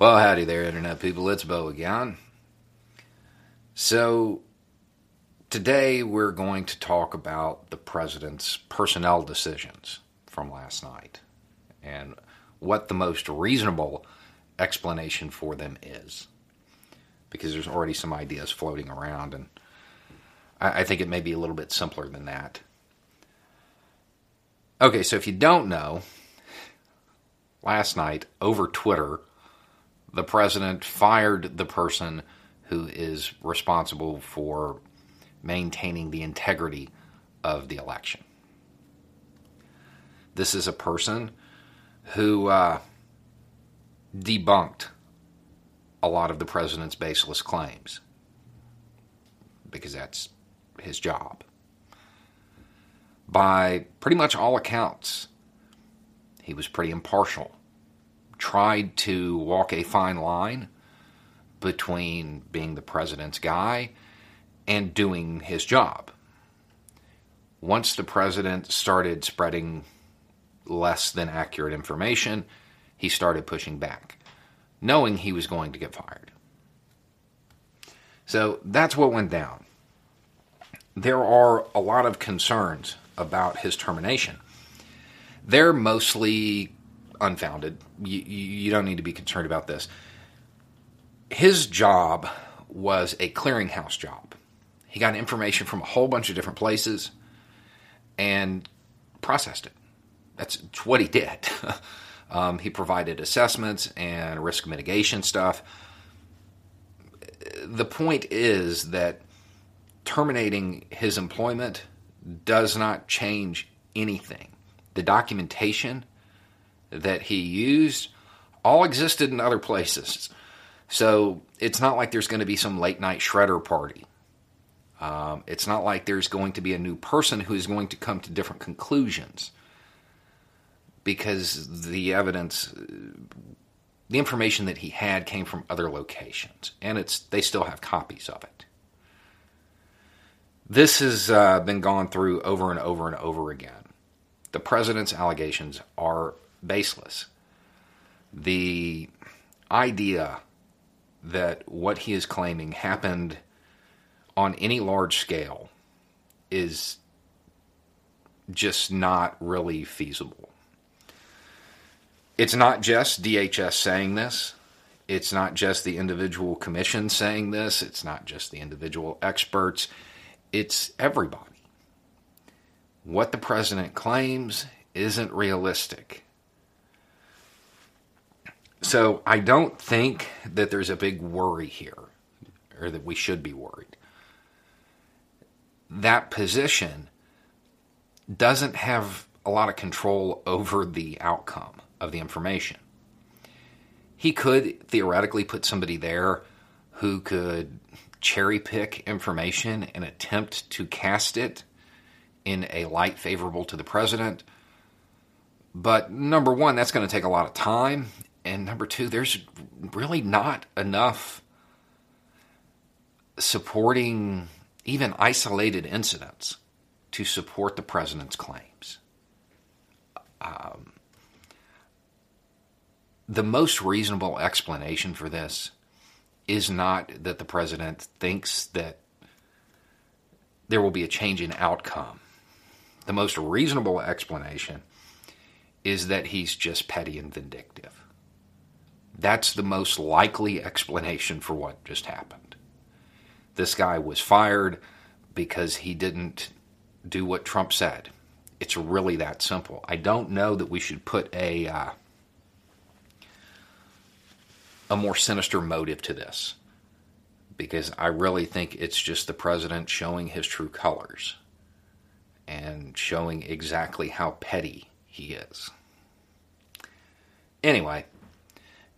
Well, howdy there, Internet people. It's Bo again. So, today we're going to talk about the president's personnel decisions from last night and what the most reasonable explanation for them is. Because there's already some ideas floating around, and I, I think it may be a little bit simpler than that. Okay, so if you don't know, last night over Twitter, the president fired the person who is responsible for maintaining the integrity of the election. This is a person who uh, debunked a lot of the president's baseless claims because that's his job. By pretty much all accounts, he was pretty impartial tried to walk a fine line between being the president's guy and doing his job. Once the president started spreading less than accurate information, he started pushing back, knowing he was going to get fired. So that's what went down. There are a lot of concerns about his termination. They're mostly unfounded. You, you don't need to be concerned about this. His job was a clearinghouse job. He got information from a whole bunch of different places and processed it. That's what he did. um, he provided assessments and risk mitigation stuff. The point is that terminating his employment does not change anything. The documentation that he used all existed in other places. So it's not like there's going to be some late night shredder party. Um, it's not like there's going to be a new person who is going to come to different conclusions because the evidence, the information that he had came from other locations, and it's they still have copies of it. This has uh, been gone through over and over and over again. The president's allegations are baseless. The idea that what he is claiming happened on any large scale is just not really feasible. It's not just DHS saying this. It's not just the individual commission saying this. It's not just the individual experts. It's everybody. What the president claims isn't realistic. So I don't think that there's a big worry here, or that we should be worried. That position doesn't have a lot of control over the outcome of the information. He could theoretically put somebody there who could cherry pick information and attempt to cast it in a light favorable to the president. But number one, that's going to take a lot of time and number two, there's really not enough supporting even isolated incidents to support the president's claims. Um, the most reasonable explanation for this is not that the president thinks that there will be a change in outcome. The most reasonable explanation is that he's just petty and vindictive. That's the most likely explanation for what just happened. This guy was fired because he didn't do what Trump said. It's really that simple. I don't know that we should put a uh, a more sinister motive to this because I really think it's just the president showing his true colors and showing exactly how petty he is. Anyway,